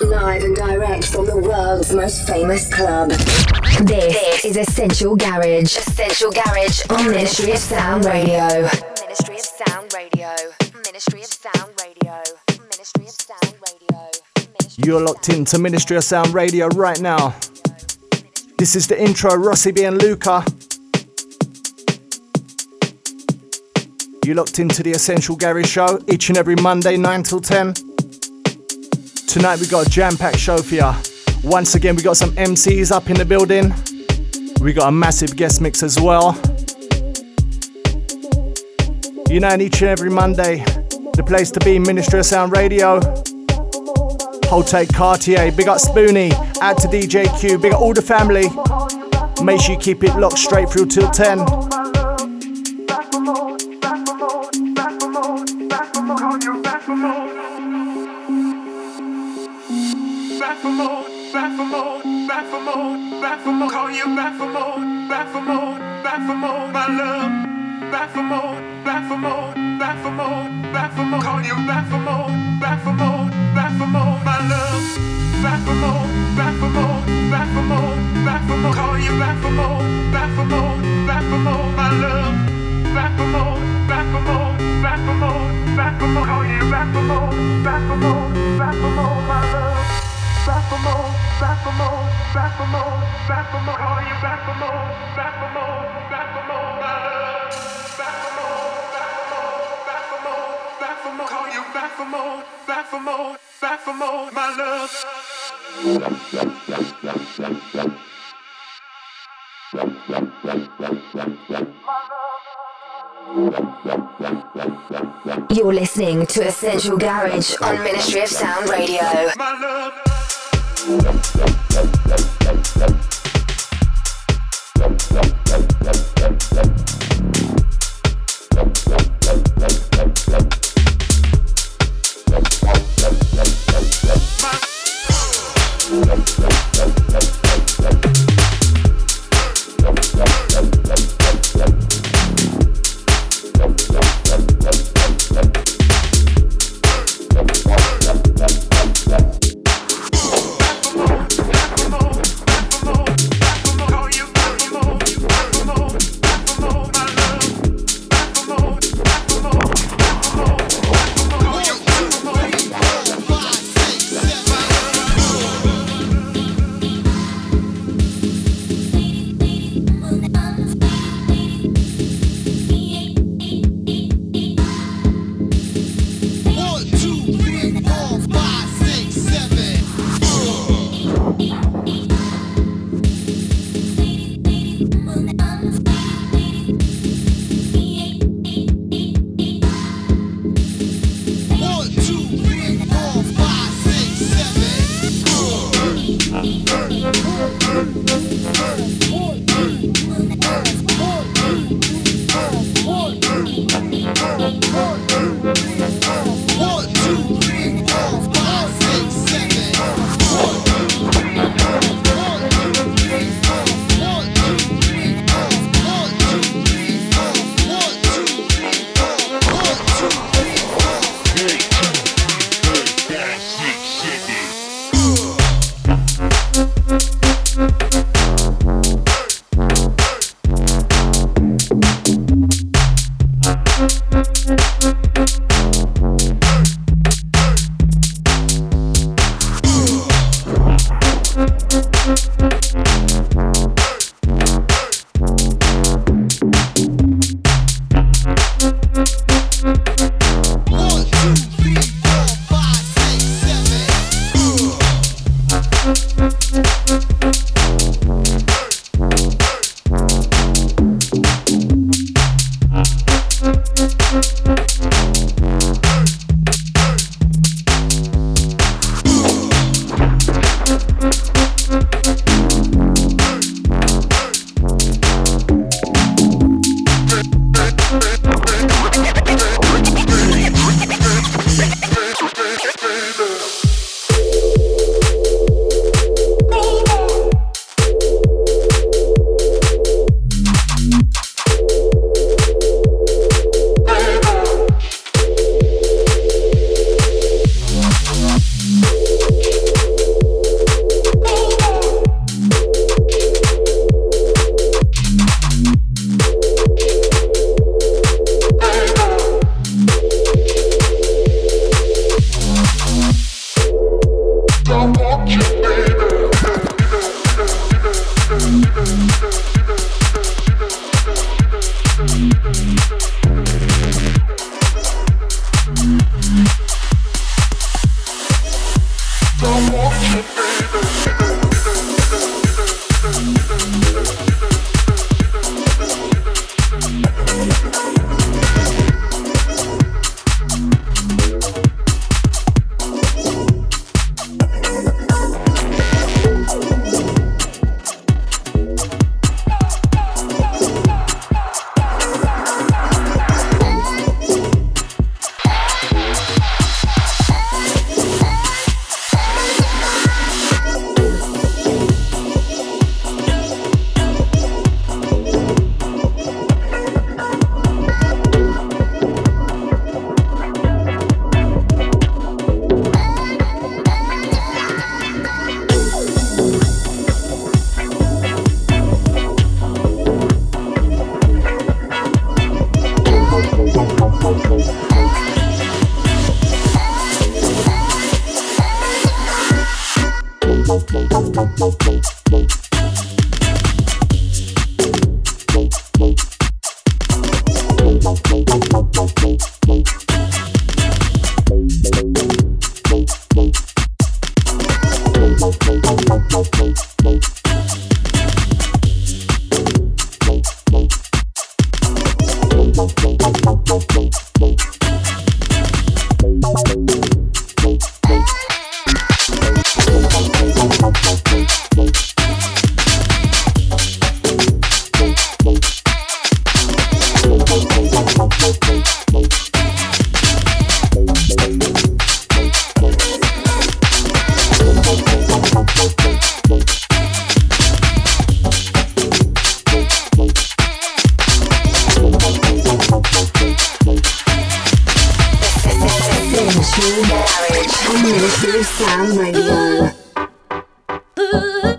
Live and direct from the world's most famous club. This, this is Essential Garage. Essential Garage on Ministry of Sound Radio. Ministry of Sound Radio. Ministry of Sound Radio. Ministry of Sound Radio. You're locked into Ministry of Sound Radio right now. This is the intro, Rossi B and Luca. You locked into the Essential Garage Show each and every Monday, 9 till 10. Tonight we got a jam-packed show for you. Once again, we got some MCs up in the building. We got a massive guest mix as well. You know, each and every Monday, the place to be, Ministry of Sound Radio. Hold tight, Cartier, big up Spoony, add to DJ Q, big up all the family. Make sure you keep it locked straight through till 10. for more, back for more, back for more, back for more. Call you back for more, back for more, back for more, my love. Back for more, back for more, back for more, back for more. Call you back for more, back for more, back for more, my love. Back for more, back for more, back for more, back for more. Call you back for more, back for more, back for more, my love. Back for more, back for more, back for more, back for more. Call you back for more, back for more, back for more, my love. You're listening to Essential Garage on Ministry of Sound Radio. Thank you. ooh, ooh.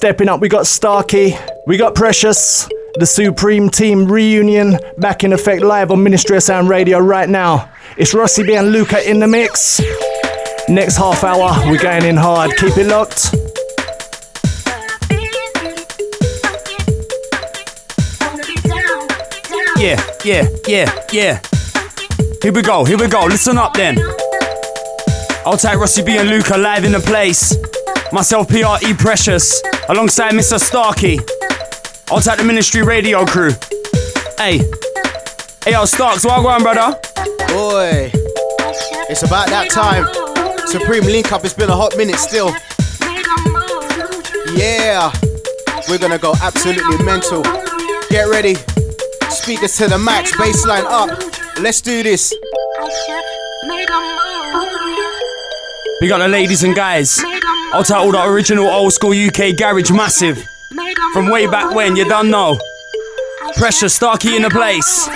Stepping up, we got Starky, we got Preshus, the Supreme Team reunion back in effect live on Ministry of Sound Radio right now. It's Rossi B and Luca in the mix. Next half hour, we're going in hard. Keep it locked. Yeah, yeah, yeah, yeah. Here we go, here we go. Listen up then. I'll take Rossi B and Luca live in the place. Myself, PRE Preshus, alongside Mr. Starky. I'll take the Ministry Radio crew. Hey, hey, yo, Starks, what going, brother? Boy, it's about that time. Supreme Link Up, it's been a hot minute still. Yeah, we're gonna go absolutely mental. Get ready. Speakers to the max, baseline up. Let's do this. We got the ladies and guys. I'll all the original old school UK garage massive. From way back when, you don't know. Preshus Starky in the place.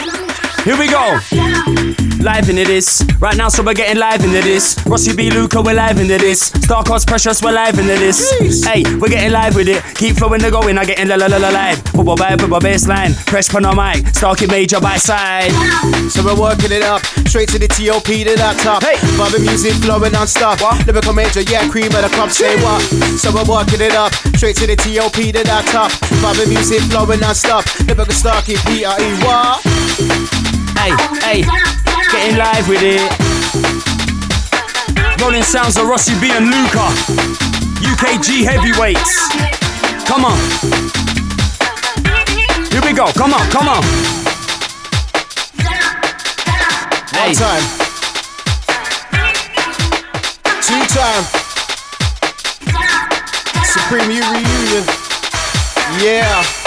Here we go. Live into this. Right now, so we're getting live into this. Rossi B. Luca, we're live into this. Starcross Preshus, we're live into this. Hey, we're getting live with it. Keep flowing the going, I getting la la la la live. Bubble vibe, bubble baseline. Press pun on mic. Starky major by side. So we're working it up, straight to the TOP to that top. Hey. Bobby music flowing non-stop. What? Lyrical major, yeah, cream of the crop, say what? So we're working it up, straight to the TOP to that top. Bobby music flowing non-stop. Lyrical Starky, P-R-E, what? Hey, hey, getting live with it. Rolling sounds of Rossi B and Luca. UKG heavyweights. Come on. Here we go. Come on, come on. One Hey, time. Two time. Supreme U reunion. Yeah.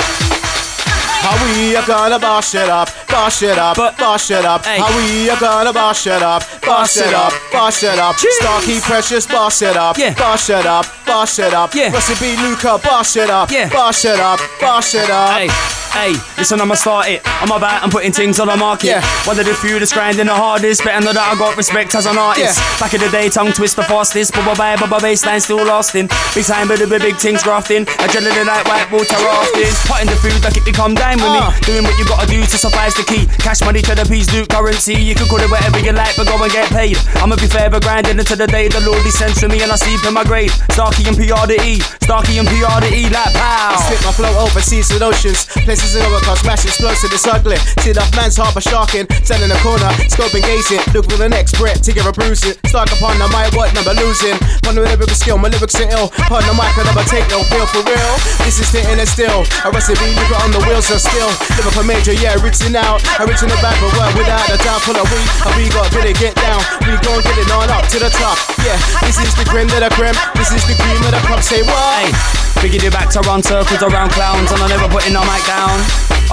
How we are gonna boss it up, boss it up, But- boss it up. Hey. How we are gonna boss it up, boss it up, boss it up. Cheers. Starky Preshus, boss it up, Yeah. boss it up, boss it up. Yeah. Rossi Luca, boss it up, Yeah. boss it up, boss it up. Hey, hey, listen, I'ma start it. I'm about I'm putting things on the market. Yeah. One of the few that's grinding the hardest. Better know that I got respect as an artist. Yeah. Back in the day, tongue twist the fastest. Bubba vibe, bubba baseline still lasting. Big time, but the big things grafting. Adrenaline like white water rafting. Potting the food like it become dime with Ah. me. Doing what you gotta do to survive's the key. Cash money to the peas, loot currency. You can call it whatever you like, but go and get paid. I'ma be fair, but grinding until the day the Lord descends to me and I sleep in my grave. Starky and PR to E. Starky and PR to E like pow. Spit my flow overseas and oceans. Places in overcast, mass explosive, it's ugly. Sit off man's harbour sharking, stand in the corner, scoping, gazing. Look for the next breath to give a bruising. Start upon the mic, what number losing? One with lyrical skill, my lyrics are ill. On the mic, I never take no feel for real. This is sitting it still. A recipe, you got on the wheels are still. Lyrical major, yeah, reaching out. I reach in the back, but work without a doubt. Full of we, and we got to get down. We gon' get it on up to the top. Yeah, this is the creme of the creme. This is the cream of the crop. Say what? Figured it back to run circles around clowns, and I never putting no mic down.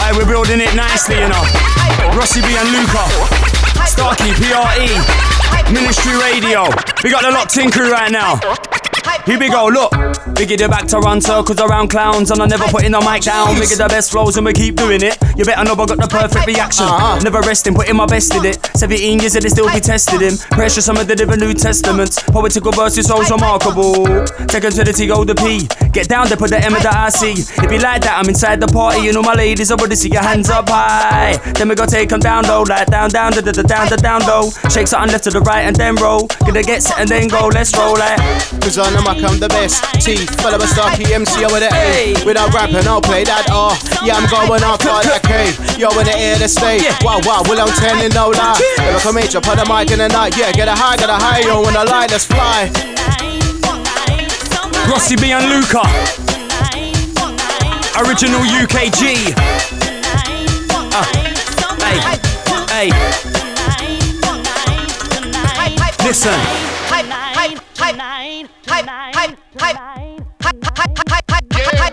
Aye, we're building it nicely, you know. Rossi B and Luca, Starky, PRE, Ministry Radio. We got the locked in crew right now. Here we go, look. Figured it back to run circles around clowns, and I never putting no mic down. Figured the best flows, and we keep doing it. You better know I got the perfect reaction. Uh-huh. Never resting, putting my best in it. 17 years and they still be testing him. Preshus, some of the different New Testaments. Poetical verses, so remarkable. Take 'em to the T, go the P. Get down there, put the M of the IC. It be like that, I'm inside the party, and all my ladies, I see your hands up high. Then we go take 'em down low, like down, down, da da da down, da down low. Shake something left to the right and then roll. Gonna get set and then go, let's roll like. Cause on the mic I'm the best. T, follow a star PMC over the A. Without rapping, I'll play that R. Yeah, I'm going out for that K. Yo, in the air to stay. Wow, wow, well, I'm telling no lie. If I come at you, put the mic in the night. Yeah, get a high, get a high, yo, when I lie, let's fly. Rossi B and Luca, original UKG. Uh, hey, hey, listen.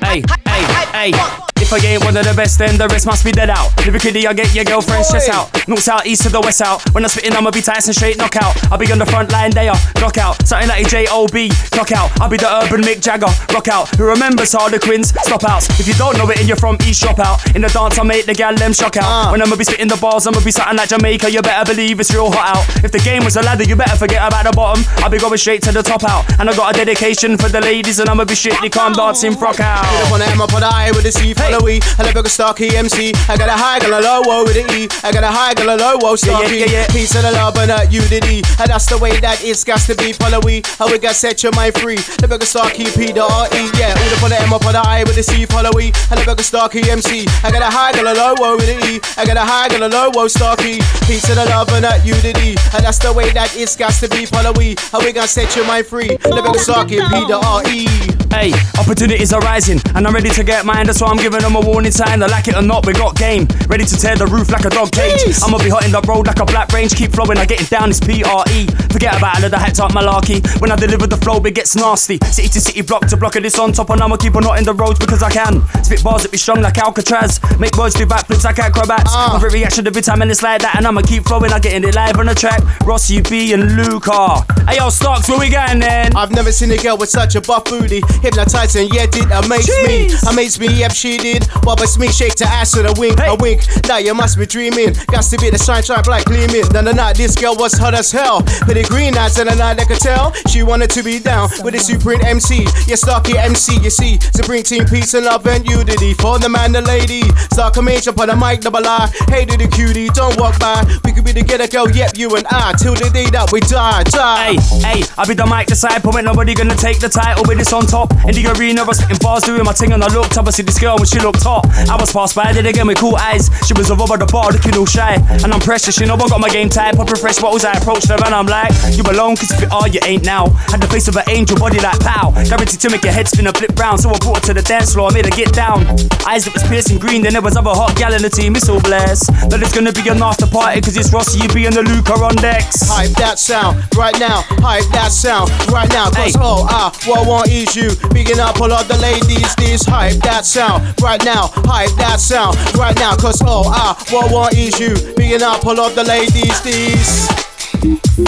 Hey, hey, hey. If I ain't one of the best, then the rest must be dead out. Lyrically, I get your girlfriend stress out. North, south, east to the west out. When I'm spitting, I'ma be Tyson straight knockout. I'll be on the front line, they are knockout. Something like a J-O-B, knockout. I'll be the urban Mick Jagger, rock out. Who remembers all the Quins, stop outs. If you don't know it and you're from East, drop out. In the dance, I make the gal them shock out. Uh. When I'ma be spitting the bars, I'ma be something like Jamaica. You better believe it's real hot out. If the game was a ladder, you better forget about the bottom. I'll be going straight to the top out. And I got a dedication for the ladies, and I'ma be strictly calm dancing frock out. Up on the M, up on the with the follow E. I never go Starky MC. I got a high, got a low, woe with the E. I got a high, got a low, woe, Starky. yeah, yeah. Peace and love and that you did E. And that's the way that it's got to be, follow E. How we got set your mind free. Never go Starky P, the R E. Yeah, all up on the M, up on the I with the C, follow E. I never go Starky MC. I got a high, got a low, woe with the E. I got a high, got a low, woe, Starky. Peace and love and that you did E. And that's the way that it's got to be, follow E. How we got set your mind free. Never go Starky P, the R E. Hey, opportunities are rising, and I'm ready to get mine. That's why I'm giving them a warning sign. I like it or not, we got game. Ready to tear the roof like a dog cage. Jeez. I'ma be hot in the road like a black range. Keep flowing, I getting down. It's PRE. Forget about all of the hyped up malarkey. When I deliver the flow, it gets nasty. City to city, block to block, and it's on top, and I'ma keep on hot in the roads because I can. Spit bars that be strong like Alcatraz. Make words do backflips like acrobats. Ah. Every reaction every time, and it's like that. And I'ma keep flowing, I getting it live on the track. Rossi B and Luca. Hey yo, Stocks, where we going then? I've never seen a girl with such a buff booty. Hypnotizing, yet it amazed me. Jeez. Amazed me, yep, she did. What was me, shake to ass with a wink, Hey. a wink. Now you must be dreaming. Got to be the shine, shine, black gleaming. Then the night, this girl was hot as hell. With the green eyes and the night, I could tell. She wanted to be down with the Supreme MC. Yeah, Starky MC, you see. Supreme team, peace and love and unity. For the man, the lady. Start coming up on the mic, double I. Hey, to the cutie, don't walk by. We could be together, girl, yep, you and I. Till the day that we die, die. Hey, hey, I be the mic disciple, ain't nobody gonna take the title with this on top. In the arena, I spitting bars, doing my thing, and I looked up, I see this girl when she looked hot. I was passed by, did again with cool eyes. She was a over the bar, looking all shy. And I'm precious, you know, I got my game tight, popping fresh bottles, I approached her, and I'm like, You belong, cause if you are, you ain't now. Had the face of an angel, body like pow. Guaranteed to make your head spin a flip round, so I brought her to the dance floor, I made her get down. Eyes that was piercing green, then there was other hot gal in the team, it's all blessed. But it's gonna be an after party, cause it's Rossi, you be in the Luca on decks. Hype that sound right now. Hype that sound right now. Cause Hey. Oh, ah, all I what want is you. Bigging up all of the ladies. This hype that sound right now. Hype that sound right now. Cause all I what want is you. Bigging up all of the ladies. This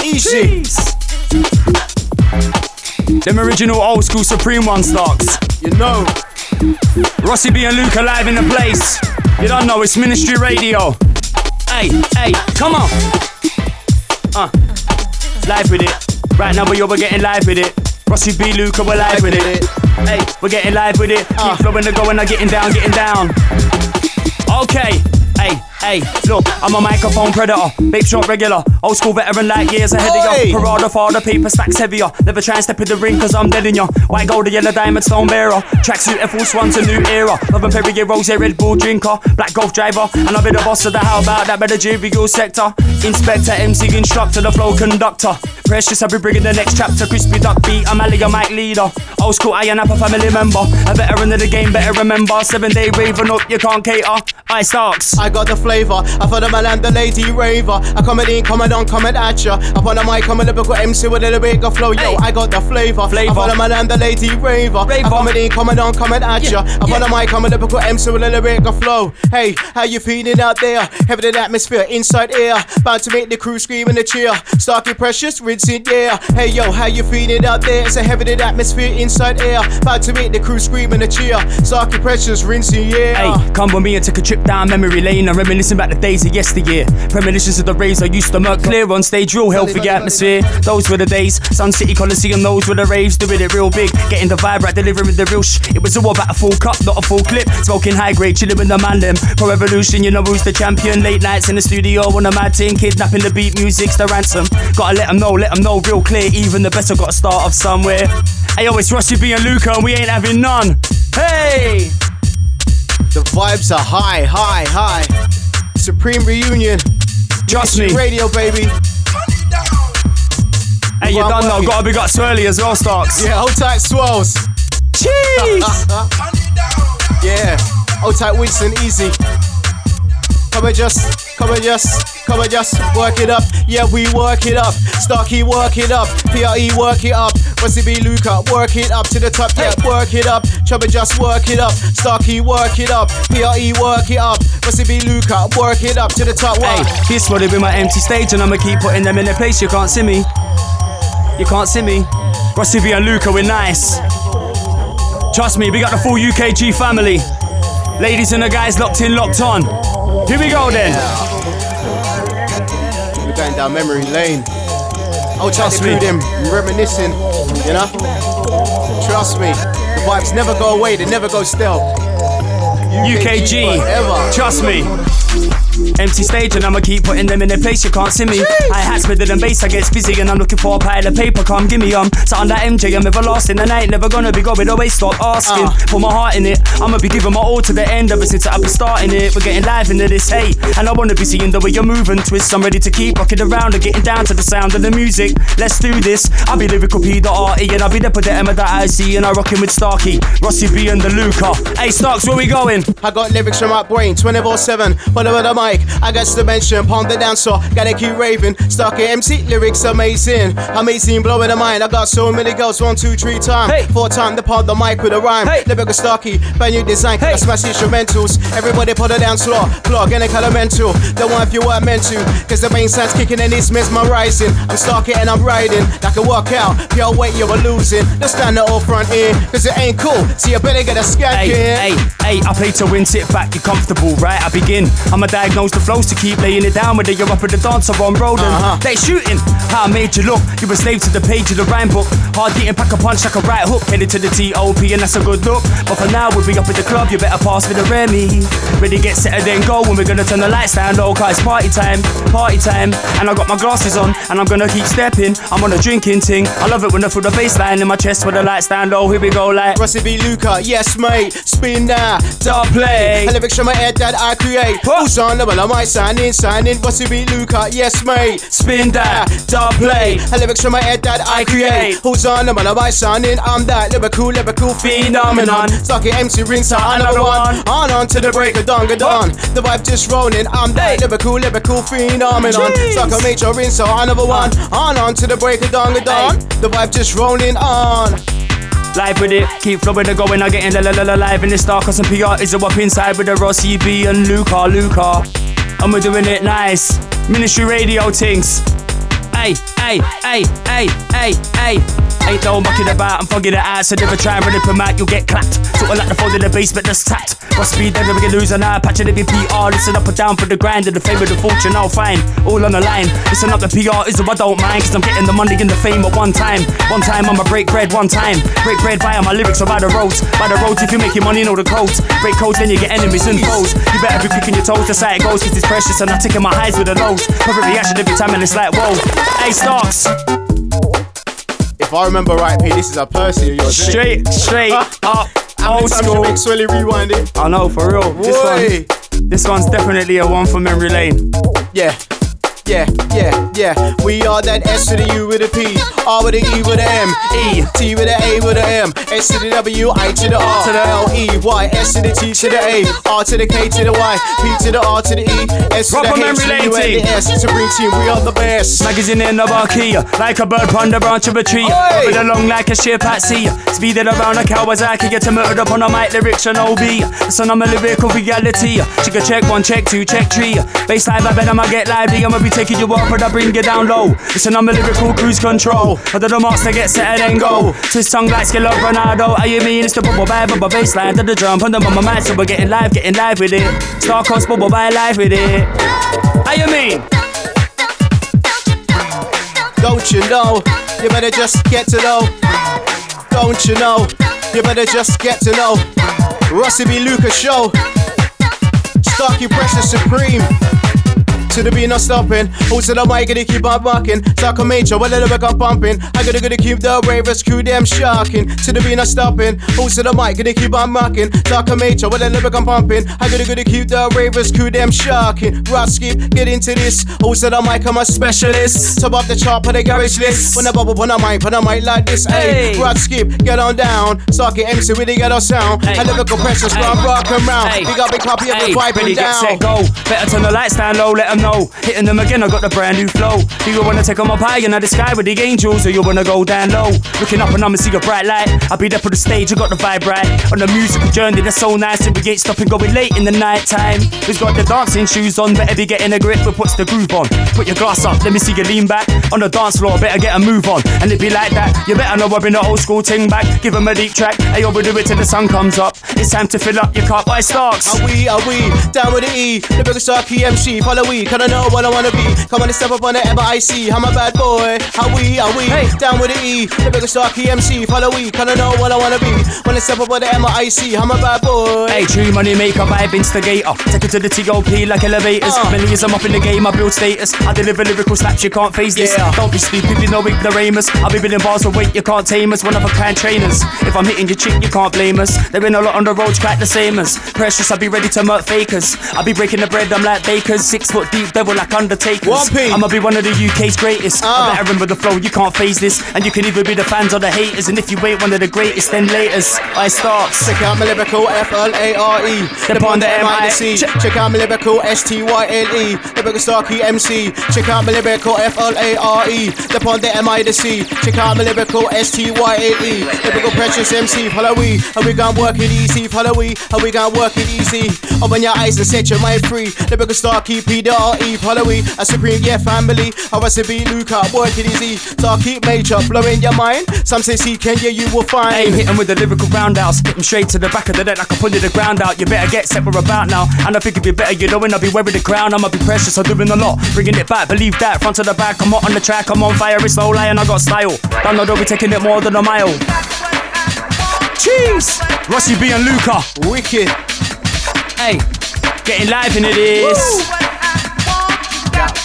easy. Them original old school Supreme One stocks. You know. Rossi B and Luke alive in the place. You don't know, it's Ministry Radio. Hey, hey, come on. Uh, live with it. Right now, but you're getting live with it. Rossi B, Luca, we're live with it. Hey, we're getting live with it. Keep ah. flowing the going, I'm getting down, getting down. Okay. Hey, hey, look, I'm a microphone predator, babe shot regular, old school veteran like years ahead of you. Parada for the paper stacks heavier. Never try and step in the ring cause I'm dead in ya. White gold, the yellow diamond stone bearer. Tracksuit Air Force One's a new era. Love and Perrier Rose, Red Bull drinker. Black golf driver, and I'll be the boss of the how about that better juvenile sector. Inspector, MC instructor, the flow conductor. Preshus, I'll be bringing the next chapter. Crispy duck beat, I'm Ali, a mic leader. Old school, I am a family member. A veteran of the game, better remember. Seven day raving up, you can't cater. I Starks. I got the flavor. I for the man and the lady raver. I coming in, coming on, coming at ya. Up on the mic, I'm a lyrical MC with a little bit of flow. Yo, Hey. I got the flavor. Flavor. I for the man and the lady raver. I Raver. coming in, coming on, coming at ya. Yeah, Up yeah. on the mic, I'm a lyrical MC with a little bit of flow. Hey, how you feeling out there? Heavy in atmosphere, inside air. To make the crew scream and the cheer. Starky Preshus, rinsing, yeah. Hey yo, how you feeling out there? It's a heavy in atmosphere, inside air. Bound to make the crew scream and the cheer. Starky Preshus, rinsing, yeah. Hey, come with me and take a trip down memory lane and reminiscing back the days of yesteryear. Premonitions of the raves I used to murk clear on stage, real healthy atmosphere. Those were the days. Sun City Coliseum, those were the raves, doing it real big. Getting the vibe right, delivering the real sh. It was all about a full cup, not a full clip. Smoking high grade, chilling with the man them. Pro Revolution, you know who's the champion. Late nights in the studio on a mad team, kidnapping the beat, music's the ransom. Gotta let them know, let them know real clear. Even the best have got to start off somewhere. Hey yo, it's Rossi B and Luca, and we ain't having none. Hey! The vibes are high, high, high. Supreme reunion. Trust me. Radio, baby. Hey, you done know, gotta big up Swirly as well, Starks. Yeah, hold tight, swells. Cheese! Yeah, hold tight, Winston, easy. Come and just, come and just, come and just work it up. Yeah, we work it up. Starky, work it up. PRE, work it up. Rossi B. Luca, work it up to the top. Yeah, work it up. Chubba, just work it up. Starky, work it up. PRE, work it up. Rossi B. Luca, work it up to the top. Hey, this have been my empty stage, and I'ma keep putting them in their place. You can't see me. You can't see me. Rossi B and Luca, we're nice. Trust me, we got the full UKG family. Ladies and the guys locked in, locked on. Here we go then. We're going down memory lane. Oh, trust me. Them reminiscing, you know. Trust me, the vibes never go away. They never go still. UKG. forever. Trust me. Empty stage and I'ma keep putting them in their place. You can't see me. I hats better than bass. I get busy and I'm looking for a pile of paper. Come give me um something that MJ. I'm everlasting and I ain't never gonna be going away. Stop asking. Uh. Put my heart in it. I'ma be giving my all to the end ever since I've been starting it. We're getting live into this hey, and I wanna be seeing the way you're moving. Twist. I'm ready to keep rocking around and getting down to the sound of the music. Let's do this. I'll be lyrical P the R-E, and I'll be the the Emma that I see and I rocking with Starky, Rossi B and the Luca. Hey Starks, where we going? I got lyrics from my brain 24 7. Follow the mic, I got to mention. Pound the dancer, gotta keep raving. Stuck at MC, lyrics amazing. Amazing, blowing the mind. I got so many girls, one, two, three time. Hey. Four time, the pod the mic with a rhyme. Hey. Lyrical Starky, brand new design. Hey. I smash instrumentals. Everybody put the dance floor. Plug and a elemental. The one if you weren't meant to. Cause the main sound's kicking and it's mesmerizing. I'm Starky and I'm riding. Like a workout. Pure weight, you're losing. Don't stand the all front here. Cause it ain't cool. So you better get a skank Hey, in. hey, hey, I play to win, sit back, you're comfortable, right? I begin. I'ma the flows to keep laying it down, whether you're up at the dance or on road. and Uh-huh. They shooting. How I made you look. You a slave to the page of the rhyme book. Hard getting pack a punch like a right hook. Headed to the TOP, and that's a good look. But for now, we'll be up at the club, you better pass me the Remy. Ready, get set, and then go. When we're gonna turn the lights down low, cause it's party time, party time. And I got my glasses on, and I'm gonna keep stepping. I'm on a drinking ting. I love it when I feel the bass line in my chest with the lights down low. Here we go, like. Rossi B. Luca, yes mate, spin that, Dub play. Lyrics from my head that I create. Who's on the well, I might sign in, sign in. Rossi B. Luca, yes mate, Spin that, dub play. Lyrics from my head that I create. Who's on the well, I might sign in. I'm that lyrical, lyrical phenomenon. Phenomenon. Stuck it MC rinse out another one. On on to the break of dawn, dawn. The vibe just rolling. I'm that lyrical, lyrical phenomenon. Stuck a major rinse out another one. On on to the break of dawn, dawn. The vibe just rolling on. Live with it, keep flowing and going, I'm getting la la la la live in the star cause some PR is a up inside with the Rossi B and Luca Luca. And we're doing it nice. Ministry radio things. Hey, hey, hey, hey, hey, hey. Ain't no mucking about, I'm fogging it out, so never try and run it from out, you'll get clapped. Sort of like the fold in the basement that's tapped. What speed, never get lose an eye, patching it in PR, listen up and down for the grind and the fame of the fortune, I'll find. All on the line, listen up, the PR is I don't mind, cause I'm getting the money and the fame at one time. One time, I'ma break bread, one time. Break bread via my lyrics or by the roads. By the roads, if you make your money, know the codes. Break codes, then you get enemies and foes. You better be on your toes, that's how it goes, cause it's precious and I'm taking my highs with the lows. Perfect reaction every time and it's like, whoa. Hey, Starks, If I remember right, P, this is a Percy of yours. straight, straight up, old school. Swelly rewind it? I know, for real. This one, this one's definitely a one for memory lane. Yeah. Yeah, yeah, yeah. We are that S to the U with a P, R with a E with a M, E, T with a A with a M, S to the W, I to the R, to the L, E, Y, S to the T to the A, R to the K to the Y, P to the R to the E, S to Proper the H to the U and the S. Supreme team, we are the best. Magazine in the Barkia, like a bird on the branch of a tree. Oi! With a long like a ship at sea. Speeding around a Kawasaki, get murdered up on a mic, lyrics and OB. Son, I'm a lyrical reality. She can check one, check two, check three. Baseline, I bet I'ma get lively. I'ma be taking you up, but I bring you down low. Listen, I'm a lyrical cruise control. Other the marks, they get set and then go. Twist tongue like skill of Ronaldo. How you mean? It's the bubble by bubble baseline to the drum. Put them on my mind, so we're getting live, getting live with it. Star Coast bubble by live with it. How you mean? Don't you know? You better just get to know. Don't you know? You better just get to know. Rossi B. Lucas Show. Starky Preshus Supreme. To the beat, not stopping. Who's to the mic, gonna keep on rocking. Talk a major, well, let the pumping. I gotta gotta keep the ravers crew them shocking. To the beat, not stopping. Who's to the mic, gonna keep on rocking. Talk a major, well, let the pumping. I gotta gonna keep the ravers crew them shocking. Rock skip, get into this. Who's to the mic, I'm a specialist. Top up the chart, put a garage list. When I bubble, when I mic, when I mic like this. Hey, rock skip, get on down. Get MC with the ghetto sound. Hey. And lyrical pressures, hey. I'm rocking round. Hey. Big up, big copy of the vibe ready, down. Get set, go. Better turn the lights down low, let them Hitting them again, I got the brand new flow. Do you wanna take them up high in the sky with the angels, or you wanna go down low? Looking up and I'ma see a bright light. I'll be there for the stage, I got the vibe right. On the musical journey, that's so nice, and we ain't stopping going late in the night time. Who's got the dancing shoes on? Better be getting a grip, but puts the groove on. Put your glass up, let me see you lean back. On the dance floor, better get a move on. And it be like that, you better know I bring the old school ting back. Give them a deep track, hey, we do it till the sun comes up. It's time to fill up your cup by stocks. Are we, are we, down with the E, the biggest star MC, follow we, can I know what I wanna be? Come on and step up on the ever I see, I'm a bad boy. How we, are we, hey. down with the E, the biggest star MC, follow we, can I know what I wanna be? When I step up on the MIC, I see. I'm a bad boy. Hey, true money maker, vibe instigator. Take it to the TOP like elevators. Uh. Many years I'm up in the game, I build status. I deliver lyrical slaps, you can't face this. Yeah. Don't be stupid, you know ignoramus. I'll be building bars of weight, you can't tame us. One of a kind trainers. If I'm hitting your chick, you can't blame us. There been a lot on the roads, quite the same as. Preshus, I'll be ready to murk fakers. I'll be breaking the bread, I'm like bakers. Six foot deep, devil like undertakers. I'ma be one of the UK's greatest. Uh. I better remember the flow, you can't phase this. And you can either be the fans or the haters. And if you ain't one of the greatest, then laters. I start. Check out my lyrical F L A R E. Upon the M I C. Check out my lyrical S T Y L E. Lyrical Starky MC. Check out my lyrical F L A R E. Upon the M I C. Check out my lyrical S T Y L E. Lyrical Preshus MC. Follow we. And we gon' work it easy. Follow we. And we gon' work it easy. Open your eyes and set your mind free. Lyrical Starky P D R E. Follow we. A supreme yeah family. I was to be Luca. Work it easy. Starky major. Blowing your mind. Some say see yeah you will find. Hey, hitting with the lyrical roundhouse. Hit him straight to the back of the deck like I pulled the ground out. You better get set, we're about now. And I think it'd be better, you knowing I'll be wearing the crown. I'ma be precious, I'm doing a lot. Bringing it back, believe that. Front to the back, I'm hot on the track, I'm on fire, it's lie, and I got style. Don't know, don't be taking it more than a mile. Cheese! Rossi B and Luca. Wicked. Hey, getting live in it is. That's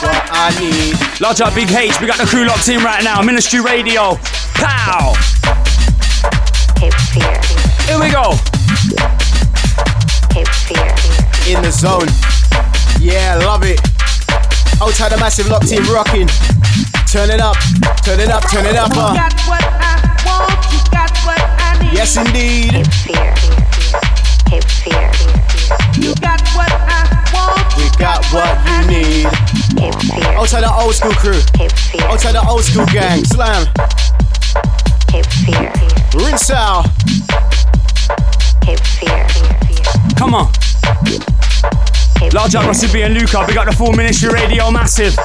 what I need. Large up Big H, we got the crew locked in right now. Ministry Radio. Pow! Here we go. In the zone. Yeah, love it. Outside the massive locked in rocking. Turn it up, turn it up, turn it up. Uh. Yes, indeed. You got what I want. We got what you need. Outside the old school crew. Outside the old school gang. Slam. Rinse out. Come on. Large up Rossi B and Luca, we got the full ministry radio massive.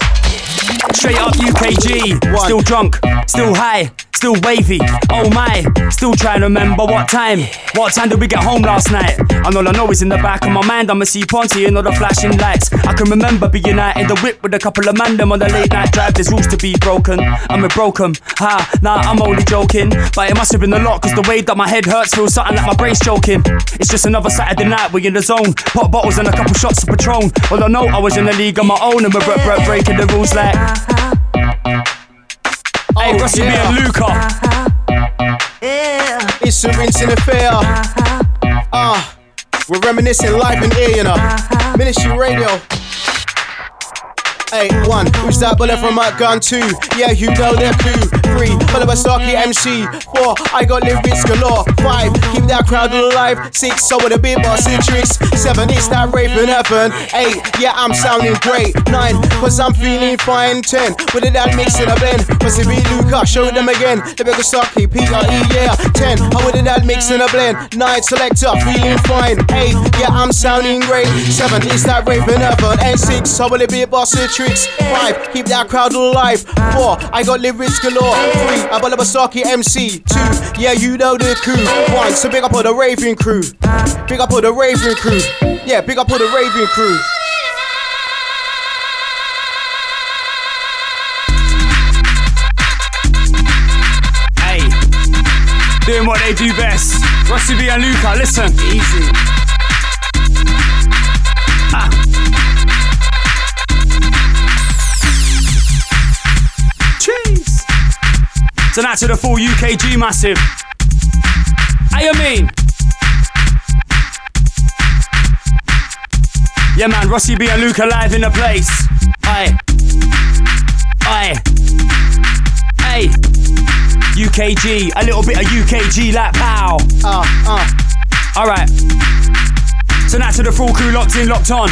Straight up UKG, still drunk, still high, still wavy. Oh my, still trying to remember what time. What time did we get home last night? And all I know is in the back of my mind, I'ma see Ponty and all the flashing lights. I can remember being out in the whip with a couple of man them on the late night drive. There's rules to be broken. I'm a broken. Ha, nah, I'm only joking. But it must have been a lot, cause the way that my head hurts feels something like my brain's choking. It's just another Saturday night, we in the zone. Pop bottles and a couple shots of Patron. All I know, I was in the league on my own and we're breaking the rules like. Hey, Rossi yeah. and Luca. Yeah. It's a rinsing affair. Ah, uh, we're reminiscing live in ear, you know. Ministry Radio. Eight, one, who's that bullet from my gun? Two, yeah, you know they're. Three, full of a Starky MC. Four, I got lyrics galore. Five, keep that crowd alive. Six, so with a bit bossy tricks. Seven, it's that rape in heaven. Eight, yeah, I'm sounding great. Nine, cause I'm feeling fine. Ten, with it that mix in a blend. Cause if we Luca, show it them again. The bigger stocky, P-R-E, yeah. Ten, how with it that mix in a blend. Nine, Select selector, feeling fine. Eight, yeah, I'm sounding great. Seven, it's that rape in heaven. And six, so with a bit bossy tricks tricks. Five, keep that crowd alive. Four, I got lyrics galore. Three, I'm a Basaki MC. Two, yeah, you know the crew. One, so big up all the raving crew. Big up all the raving crew. Yeah, big up all the raving crew. Hey, doing what they do best. Rossi B and Luca, listen. Easy. Ah. Tonight to the full UKG massive. Hey, you mean? Yeah, man, Rossi B and Luca live in the place. Aye. Aye. Hey. UKG, a little bit of UKG like pow. Uh, uh. Alright. Tonight to the full crew locked in, locked on.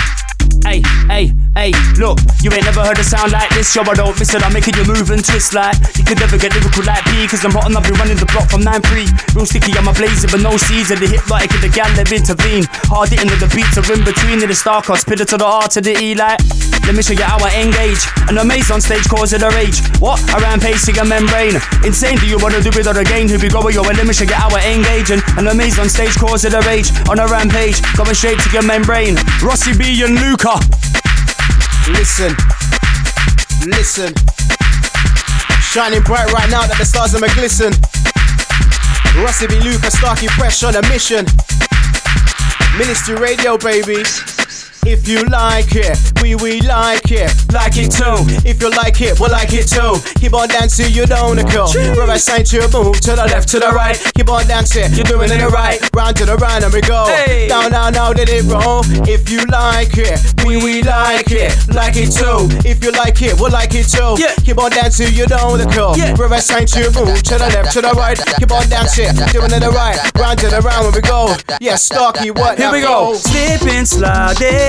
Hey, hey, hey, look, you ain't never heard a sound like this. Yo, I don't miss it. I'm making you move and twist like you could never get lyrical like me. Cause I'm and I've been running the block from 9 3. Real sticky, I'm a blazer, but no season. The hip like the gal, intervene. Hard hitting with the beats are in between. In the star cross, pillar to the R to the E like. Let me show you how I engage. And the maze on stage causing a rage. What? Around pacing a membrane. Insane, do you wanna do it all again? Who be going, yo, and let me show you how I engage. And, and the on stage causing a rage. On a rampage, going straight to your membrane. Rossi B and Luca. Listen, listen. Shining bright right now that the stars are glisten. Rossi B. Luca Starky Fresh on a mission. Ministry Radio, baby. If you like it, we we like it. Like it too. If you like it, we like it too. Keep on dancing, you don't go. Reverse sign to move to the left, to the right. Keep on dancing, you're doing it right. Round to the round and we go. Hey. Down, down, down, did it roll. If you like it, we we like it. Like it too. If you like it, we like it too. Yeah. Keep on dancing, you don't go. Yeah. Reverse sign to move to the left, to the right. Keep on dancing, you're doing it right. Round to the round and we go. Yeah, Starky, what Here we go. Oh.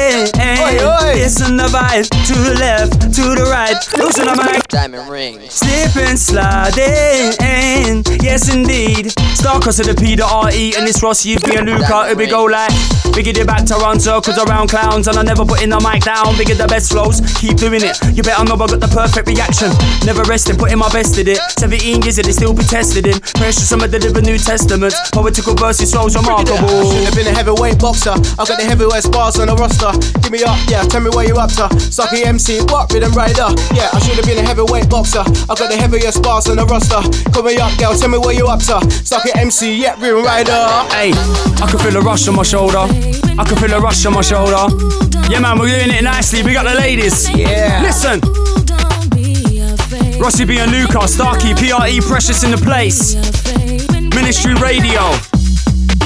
Slipping, sliding. Oi, oi. Listen the vibe to the left, to the right. Losing the mic. Diamond rings. Slipping, sliding. Yes, indeed. Star cross of the P, the R-E, and it's Rossi, B and Luca. Here we go like. We get it back to run circles around clowns, and I never putting the mic down. Get the best flows, keep doing it. You better know I got the perfect reaction. Never resting, putting my best in it. 17 years, and it still be tested in. Precious, some of the living New Testament. Poetical verses, so remarkable. Should have been a heavyweight boxer. I got the heavyweight bars on the roster. Give me up, yeah. Tell me where you up to. Starky MC, what rhythm rider? Yeah, I should have been a heavyweight boxer. I got the heaviest bars on the roster. Call me up, girl. Tell me where you up to. Starky MC, yeah, rhythm rider. Hey, I can feel a rush on my shoulder. I can feel a rush on my shoulder. Yeah, man, we're doing it nicely. We got the ladies. Yeah. Listen, Rossi B and Luca, Starky, PRE, Preshus in the place. Ministry Radio.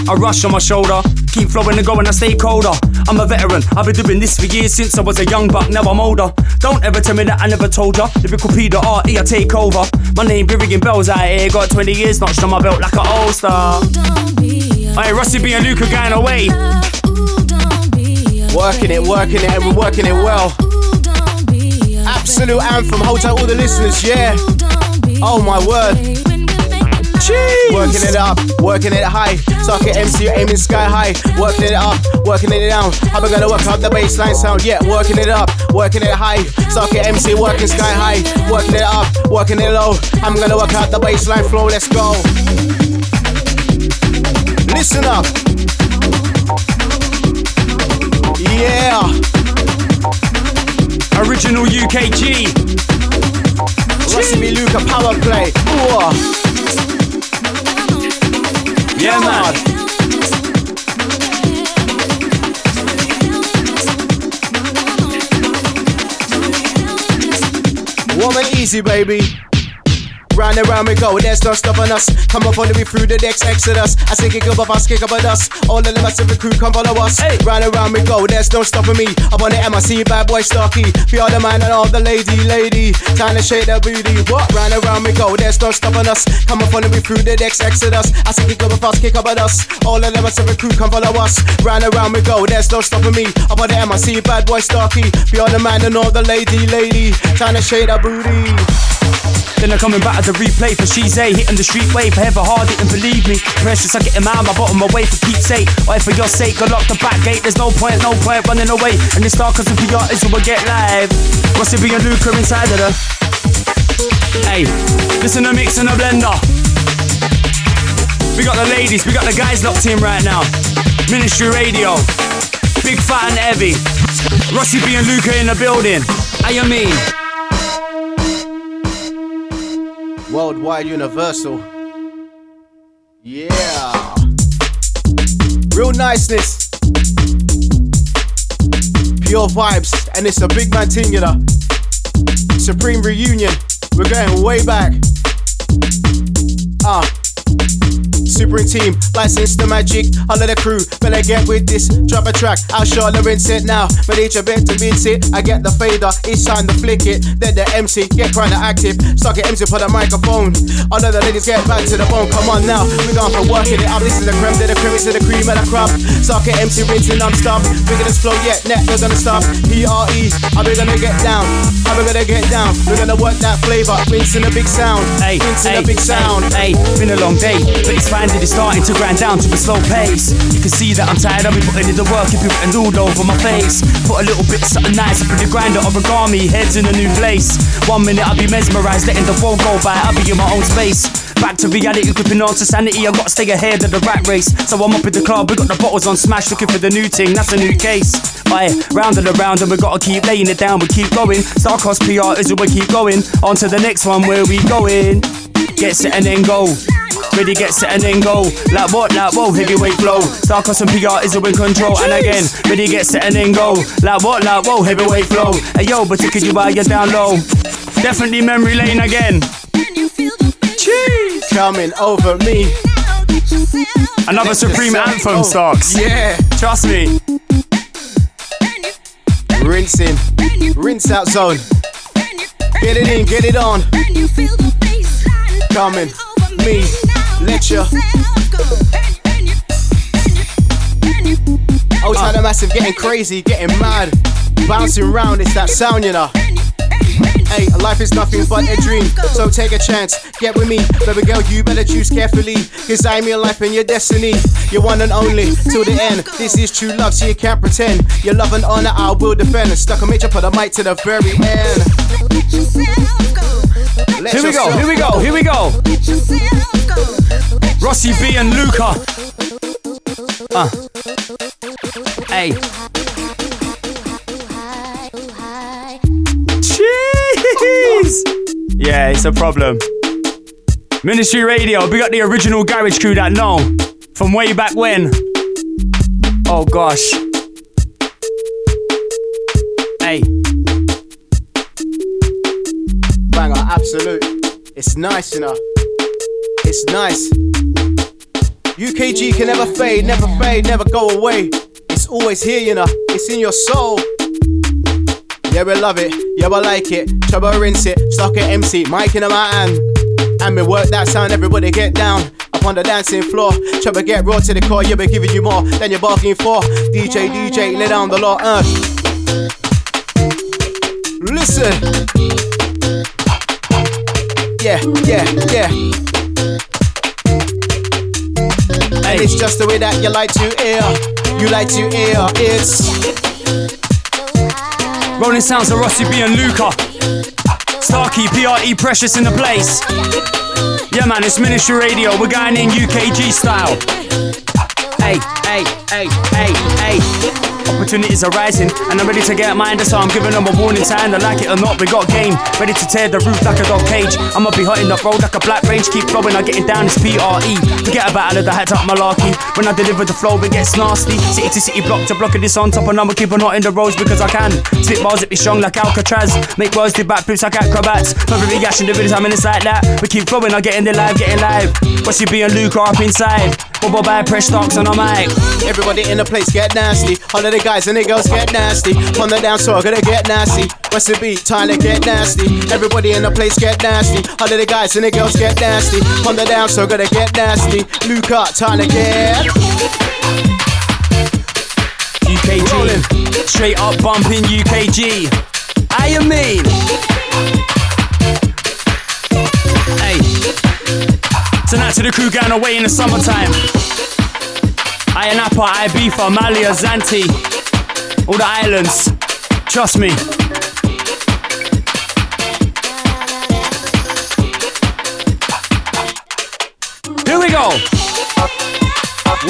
A rush on my shoulder. Keep flowing and going, I stay colder. I'm a veteran, I've been doing this for years since I was a young buck, now I'm older. Don't ever tell me that I never told ya. Lyrical P, the R-E, I take over. My name be ringing bells out here, got 20 years notched on my belt like an old star. Hey, Rossi B and Luca going away. Working it, working it, and we're working it well. Absolute anthem. Hold tight, all the listeners, yeah. Oh my word. Jeez. Working it up, working it high. Starky MC, aiming sky high. Working it up, working it down. How am I gonna work out the baseline sound? Yeah, working it up, working it high. Starky MC, working sky high. Working it up, working it low. I'm gonna work out the baseline flow. Let's go. Listen up. Yeah. Original UKG. Rossi B. Luca power play. Ooh. Yeah, man. Warm and easy, baby. Round and round we go, there's no stopping us. Come up on the way through the decks, exodus. I say kick up a fast, kick up a dust. All of the massive crew come follow us. Hey. Round and round we go, there's no stopping me. Up on the MIC, bad boy Starky. For all the man and all the lady, lady. Time to shake that booty. What? Round and round we go, there's no stopping us. Come up on the way through the decks, exodus. I say kick up a fast, kick up a dust. All of the massive crew come follow us. Round and round we go, there's no stopping me. Up on the MIC, bad boy Starky. For all the man and all the lady, lady. Time to shake that booty. Then I'm coming back as a replay for She's A. Hitting the street wave, forever hard, didn't believe me. Precious, I get him out, my bottom away for keepsake. Or for your sake, I lock the back gate. There's no point, no point running away. And it's dark cause if we are, is we'll get live. What's it being Luca inside of the. Hey, listen to mix and a blender. We got the ladies, we got the guys locked in right now. Ministry Radio. Big fat and heavy. Rossi B and Luca in the building. How you mean? Worldwide Universal. Yeah. Real niceness. Pure vibes. And it's a big man thing, you know. Supreme reunion. We're going way back. Ah. Uh. Supreme team, license the magic. All of the crew, better get with this. Drop a track, I'll show the rinse it now. But each a bit to rinse it. I get the fader, it's time to flick it. Then the MC get kinda active. Start it MC for the microphone. All of the ladies get back to the bone. Come on now, we going for working it up. This is the creme to the creme, it's the cream of the crop. Start it MC rinsing non-stop. We're gonna flow yet, net, we're gonna stop. P-R-E, are we gonna get down? We gonna get down? We're gonna work that flavor, rinsing a big sound. Hey, rinsing a big sound. Hey, hey, been a long day, but it's fine landed, it's starting to grind down to a slow pace. You can see that I'm tired, I'll be putting in the work if you're written all over my face. Put a little bit something nice up in the grinder, origami, heads in a new place. One minute I'll be mesmerized, letting the world go by, I'll be in my own space. Back to reality, gripping on to sanity. I gotta stay ahead of the rat race. So I'm up in the club, we got the bottles on smash, looking for the new thing. That's a new case. Aye, round and around, and we gotta keep laying it down. We keep going. Star Cost PR is we keep going. On to the next one, where we going. Get set and then go. Ready, get set and then go. Like what? Like whoa, heavyweight flow. Star Cost and PR is in control. And again, ready, get set and then go. Like what? Like whoa, heavyweight flow. Hey yo, but you buy, you're down low. Definitely memory lane again. Cheese coming over me. Another Supreme Anthem, Stocks. Yeah, trust me. Rinsing, rinse out zone. Get it in, get it on. Coming, me, lecture. Outside the massive, getting crazy, getting mad, bouncing round. It's that sound, you know. Hey, life is nothing but a dream, so take a chance. Get with me, baby girl, you better choose carefully. Cause I'm your life and your destiny. You're one and only till the end. This is true love, so you can't pretend. Your love and honor I will defend. Stuck a major, put the mic to the very end. Let here we go, here we go, here we go. Rossi B and Luca. Uh. Hey. Jeez! Yeah, it's a problem. Ministry Radio, we got the original garage crew that know from way back when. Oh gosh. Hey. Banger, absolute. It's nice enough. It's nice. UKG can never fade, never fade, never go away. It's always here, you know. It's in your soul. Yeah, we love it. Yeah, we like it. Trouble rinse it. Stock it MC. Mic in my hand. And me work that sound. Everybody get down. Up on the dancing floor. Trouble get raw to the core. Yeah, we're giving you more than you're barking for. DJ, DJ, lay down the law. Uh. Listen. Yeah, yeah, yeah. And it's just the way that you like to hear. You like to hear. It's. Rolling sounds of Rossi B and Luca. Starky, PRE Preshus in the place. Yeah, man, it's Ministry Radio. We're going in UKG style. Hey, hey, hey, hey, hey. Opportunities are rising, and I'm ready to get mine. So I'm giving them a warning sign. I like it or not, we got game. Ready to tear the roof like a dog cage. I'ma be hot in the road like a black range. Keep flowing, I'm getting down. It's PRE. Forget about all of the hat up malarkey. When I deliver the flow, it gets nasty. City to city, block to block of this on top, and I'ma keep on hot in the roads because I can. Spit bars it be strong like Alcatraz. Make words do backflips like acrobats. Really gashing the videos, I'm in it's like that. We keep flowing, I'm getting the live, getting live. What's you being Luke up inside? Bubble by press stocks on a mic. Everybody in the place get nasty. All of the guys and the girls get nasty. On the dance floor, gonna get nasty. What's the beat? Time to get nasty. Everybody in the place get nasty. All of the guys and the girls get nasty. On the dance floor, gonna get nasty. Time to get. UKG, Rolling. straight up bumping UKG. I am mean? Tonight to the crew going away in the summertime. Ayia Napa, Ibiza, Malia, Zante, all the islands. Trust me. Here we go.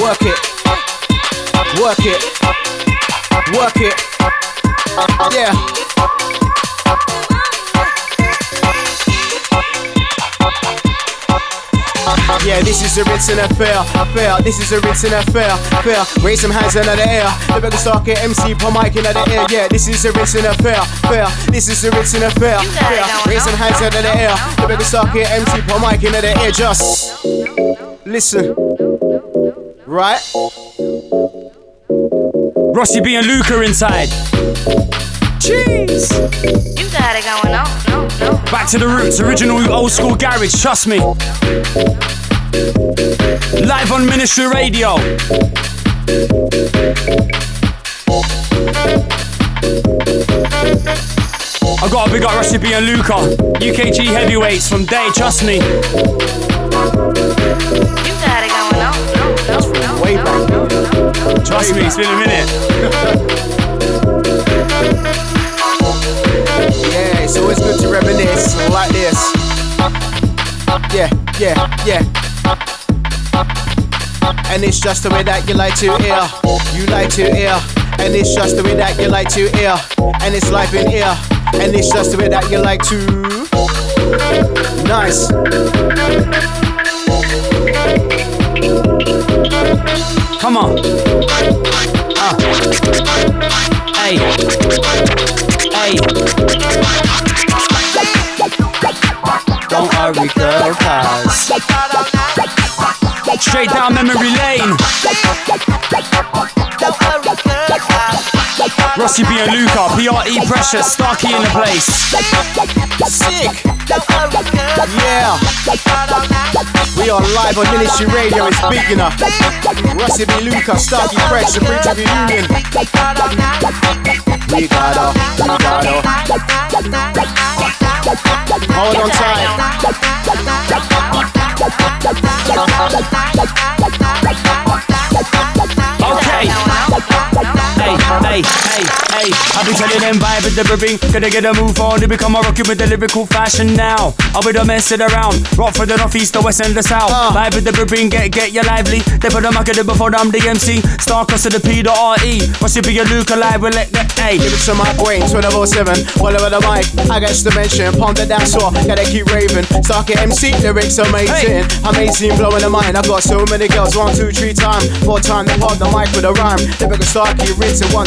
Work it. Work it. Work it. Yeah. Yeah, this is a written affair. Affair, this is a written affair. Fair, raise some hands in the air. The better start get MC per mic in the air. Yeah, this is a written affair. Fair, this is a written affair. Fair, raise some hands in the air. The better start get MC per mic in the air. Just listen. Right? Rossi B and Luca inside. Cheese. You got it going on. No, no. Back to the roots, original old school garage, trust me. Live on Ministry Radio. I've got a big up Rossi B and Luca. UKG heavyweights from day, trust me. You got it going on. No, no, no. way back. no, no, no. Trust me, it's been a minute. Yeah, it's always good to reminisce like this. Yeah, yeah, yeah. And it's just the way that you like to hear. You like to hear. And it's just the way that you like to hear. And it's life in here. And it's just the way that you like to. Nice. Come on. Uh. Hey. Hey. Don't hurry, girl, cause. Straight down memory lane. Rossi B and Luca, PRE Preshus, Starky in the place. Sick. Yeah. We are live on Ministry Radio. It's big enough. Rossi B. Luca, Starky Fresh, the Bridge of Union. We gotta, we gotta. Hold on tight. Okay. Hey, hey, hey, hey. I'll be telling them vibe with the bring. Gonna get a move on to become a rocket with the lyrical fashion now. I'll be the messing around. Rock for the north, east, the west, and the south. Uh. Vibe with the bring, get get you lively. They put the market before I'm the MC. Star cross to the P to R-E. What's it be a Luke alive? We'll let that, hey. Give it to my brain, 1207. All over the mic, I got to mention. Pound the dance floor, gotta keep raving. Starky MC, lyrics amazing. Amazing, blowing the mind. I got so many girls, one, two, three time. Four time, they hold the mic with a rhyme. Lyrical Starky, written one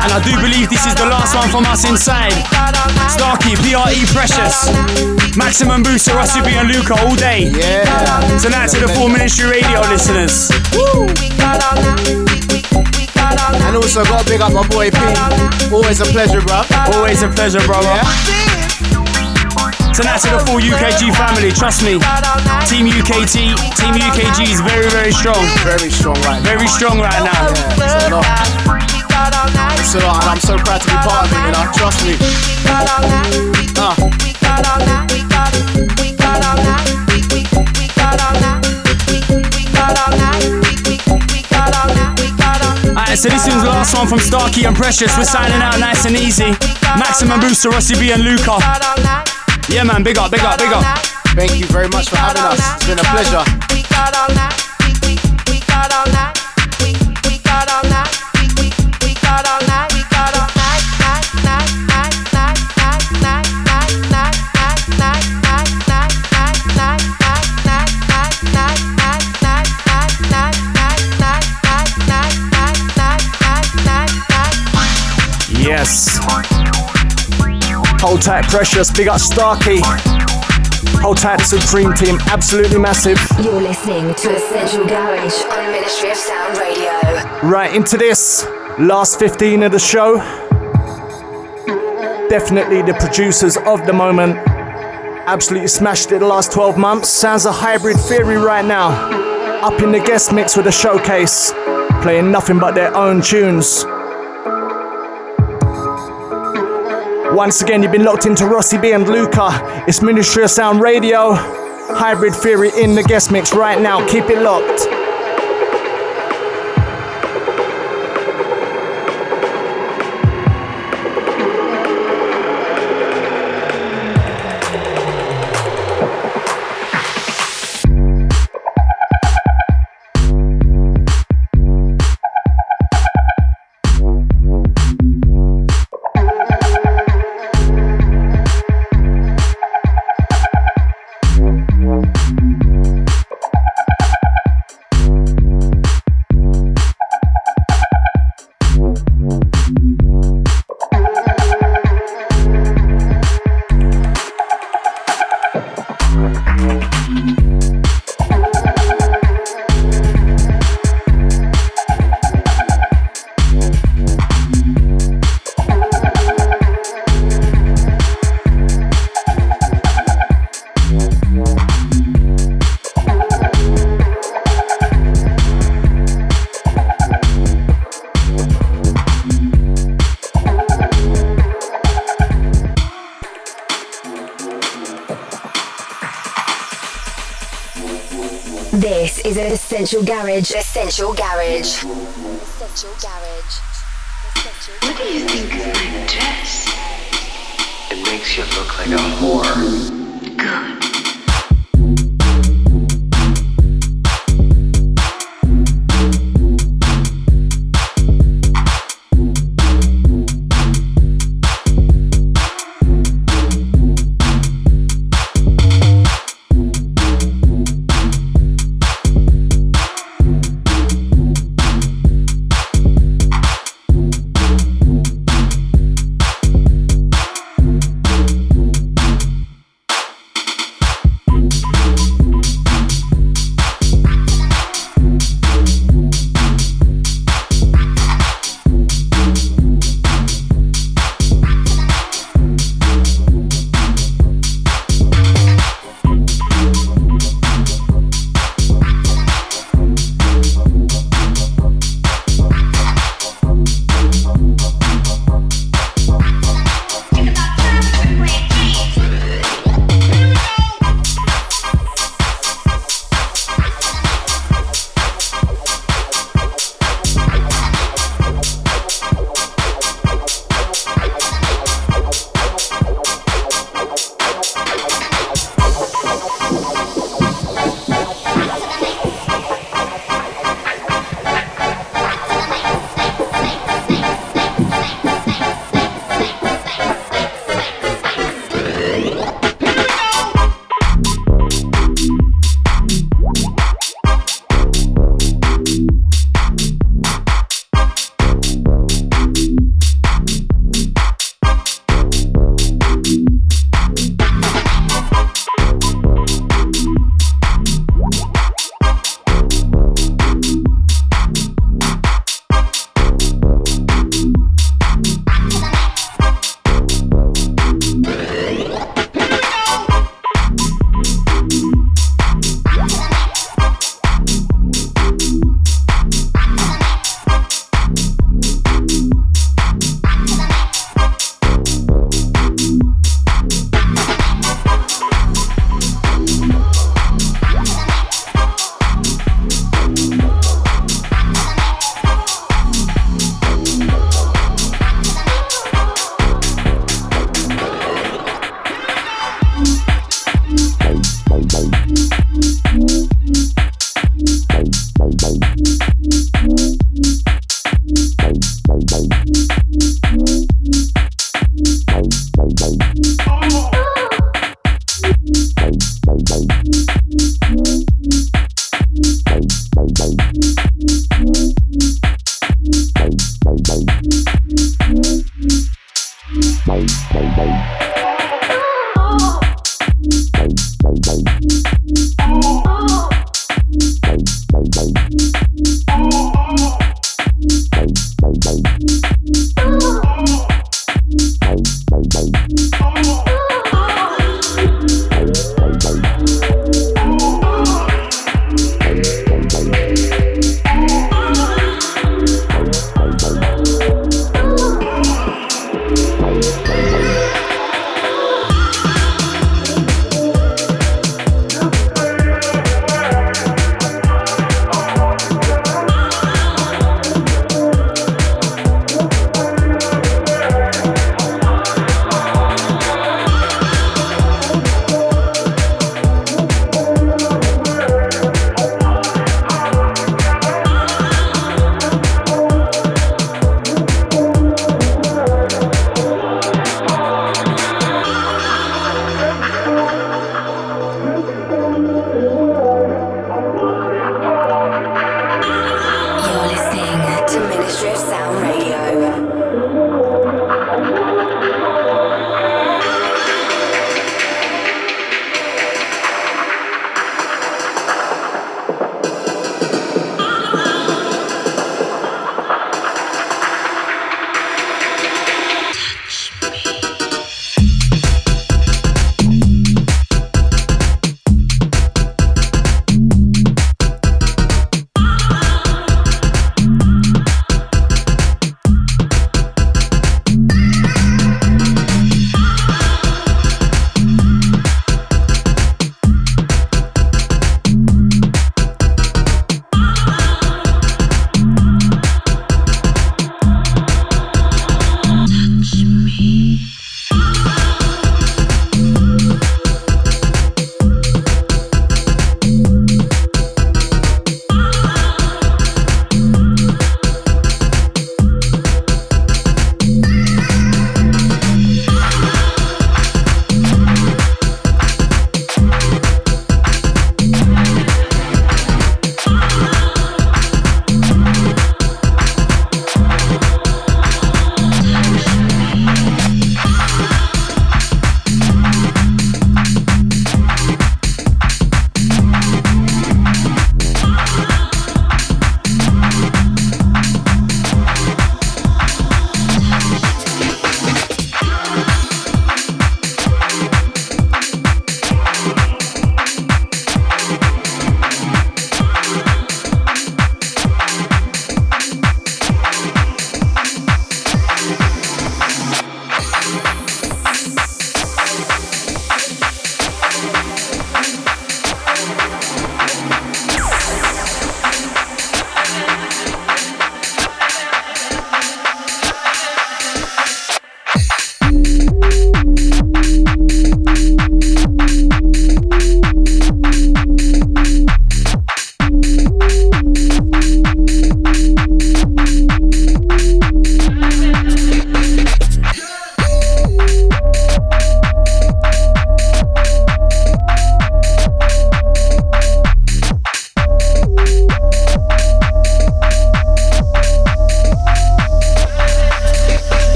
And I do believe this is the last one from us inside. Starky, PRE Preshus. Maximum Booster, Russell and Luca all day. Yeah. Tonight to the full ministry radio listeners. And also gotta big up my boy P. Always a pleasure, bro. Always a pleasure, brother. Yeah. Tonight to the full UKG family, trust me. Team UKT, Team UKG is very, very strong. Very strong right now. Very strong right now. Yeah, it's a lot. It's a lot, and I'm so proud to be part of it, you know. Trust me. Uh, Alright, so this is the last one from Starky and Preshus. We're signing out nice and easy. Maximum Booster, Rossi B and Luca. Yeah, man, big up, big up, big up. thank you very much for having us. It's been a pleasure. Yes. Hold tight, Preshus. Big up Starky. Hold tight, Supreme Team. Absolutely massive. You're listening to Essential Garage on Ministry of Sound Radio. Right into this. Last 15 of the show. Definitely the producers of the moment. Absolutely smashed it the last 12 months. Sounds a hybrid theory right now. Up in the guest mix with a showcase. Playing nothing but their own tunes. Once again, you've been locked into Rossi B and Luca. It's Ministry of Sound Radio. Hybrid Theory in the guest mix right now. Keep it locked. Garage. Essential Garage. Essential Garage.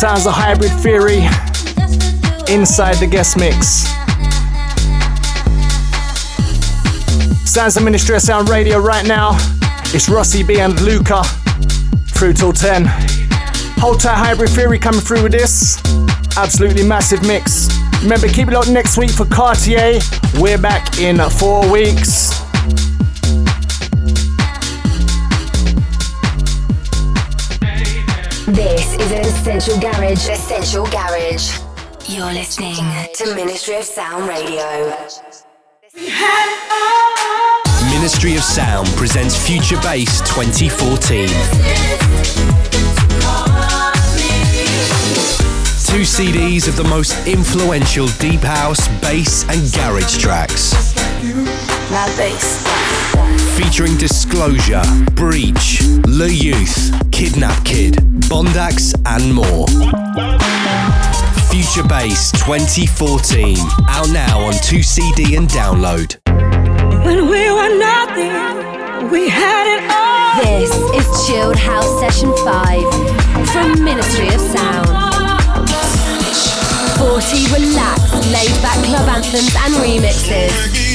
Sounds of Hybrid Theory inside the guest mix. Sounds of Ministry of Sound Radio right now. It's Rossi B and Luca through till 10. Hold tight, Hybrid Theory coming through with this. Absolutely massive mix. Remember, keep it locked next week for Cartier. We're back in four weeks. Essential Garage. Essential Garage. You're listening to Ministry of Sound Radio. Ministry of Sound presents Future Bass 2014. Two CDs of the most influential deep house, bass, and garage tracks. Not bass. Featuring Disclosure, Breach, Le Youth, Kidnap Kid, Bondax, and more. Future Bass 2014, out now on 2CD and download. When we were nothing, we had it all. This is Chilled House Session 5 from Ministry of Sound. 40 relaxed, laid back club anthems and remixes.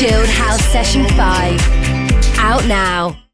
Chilled House Session 5, out now.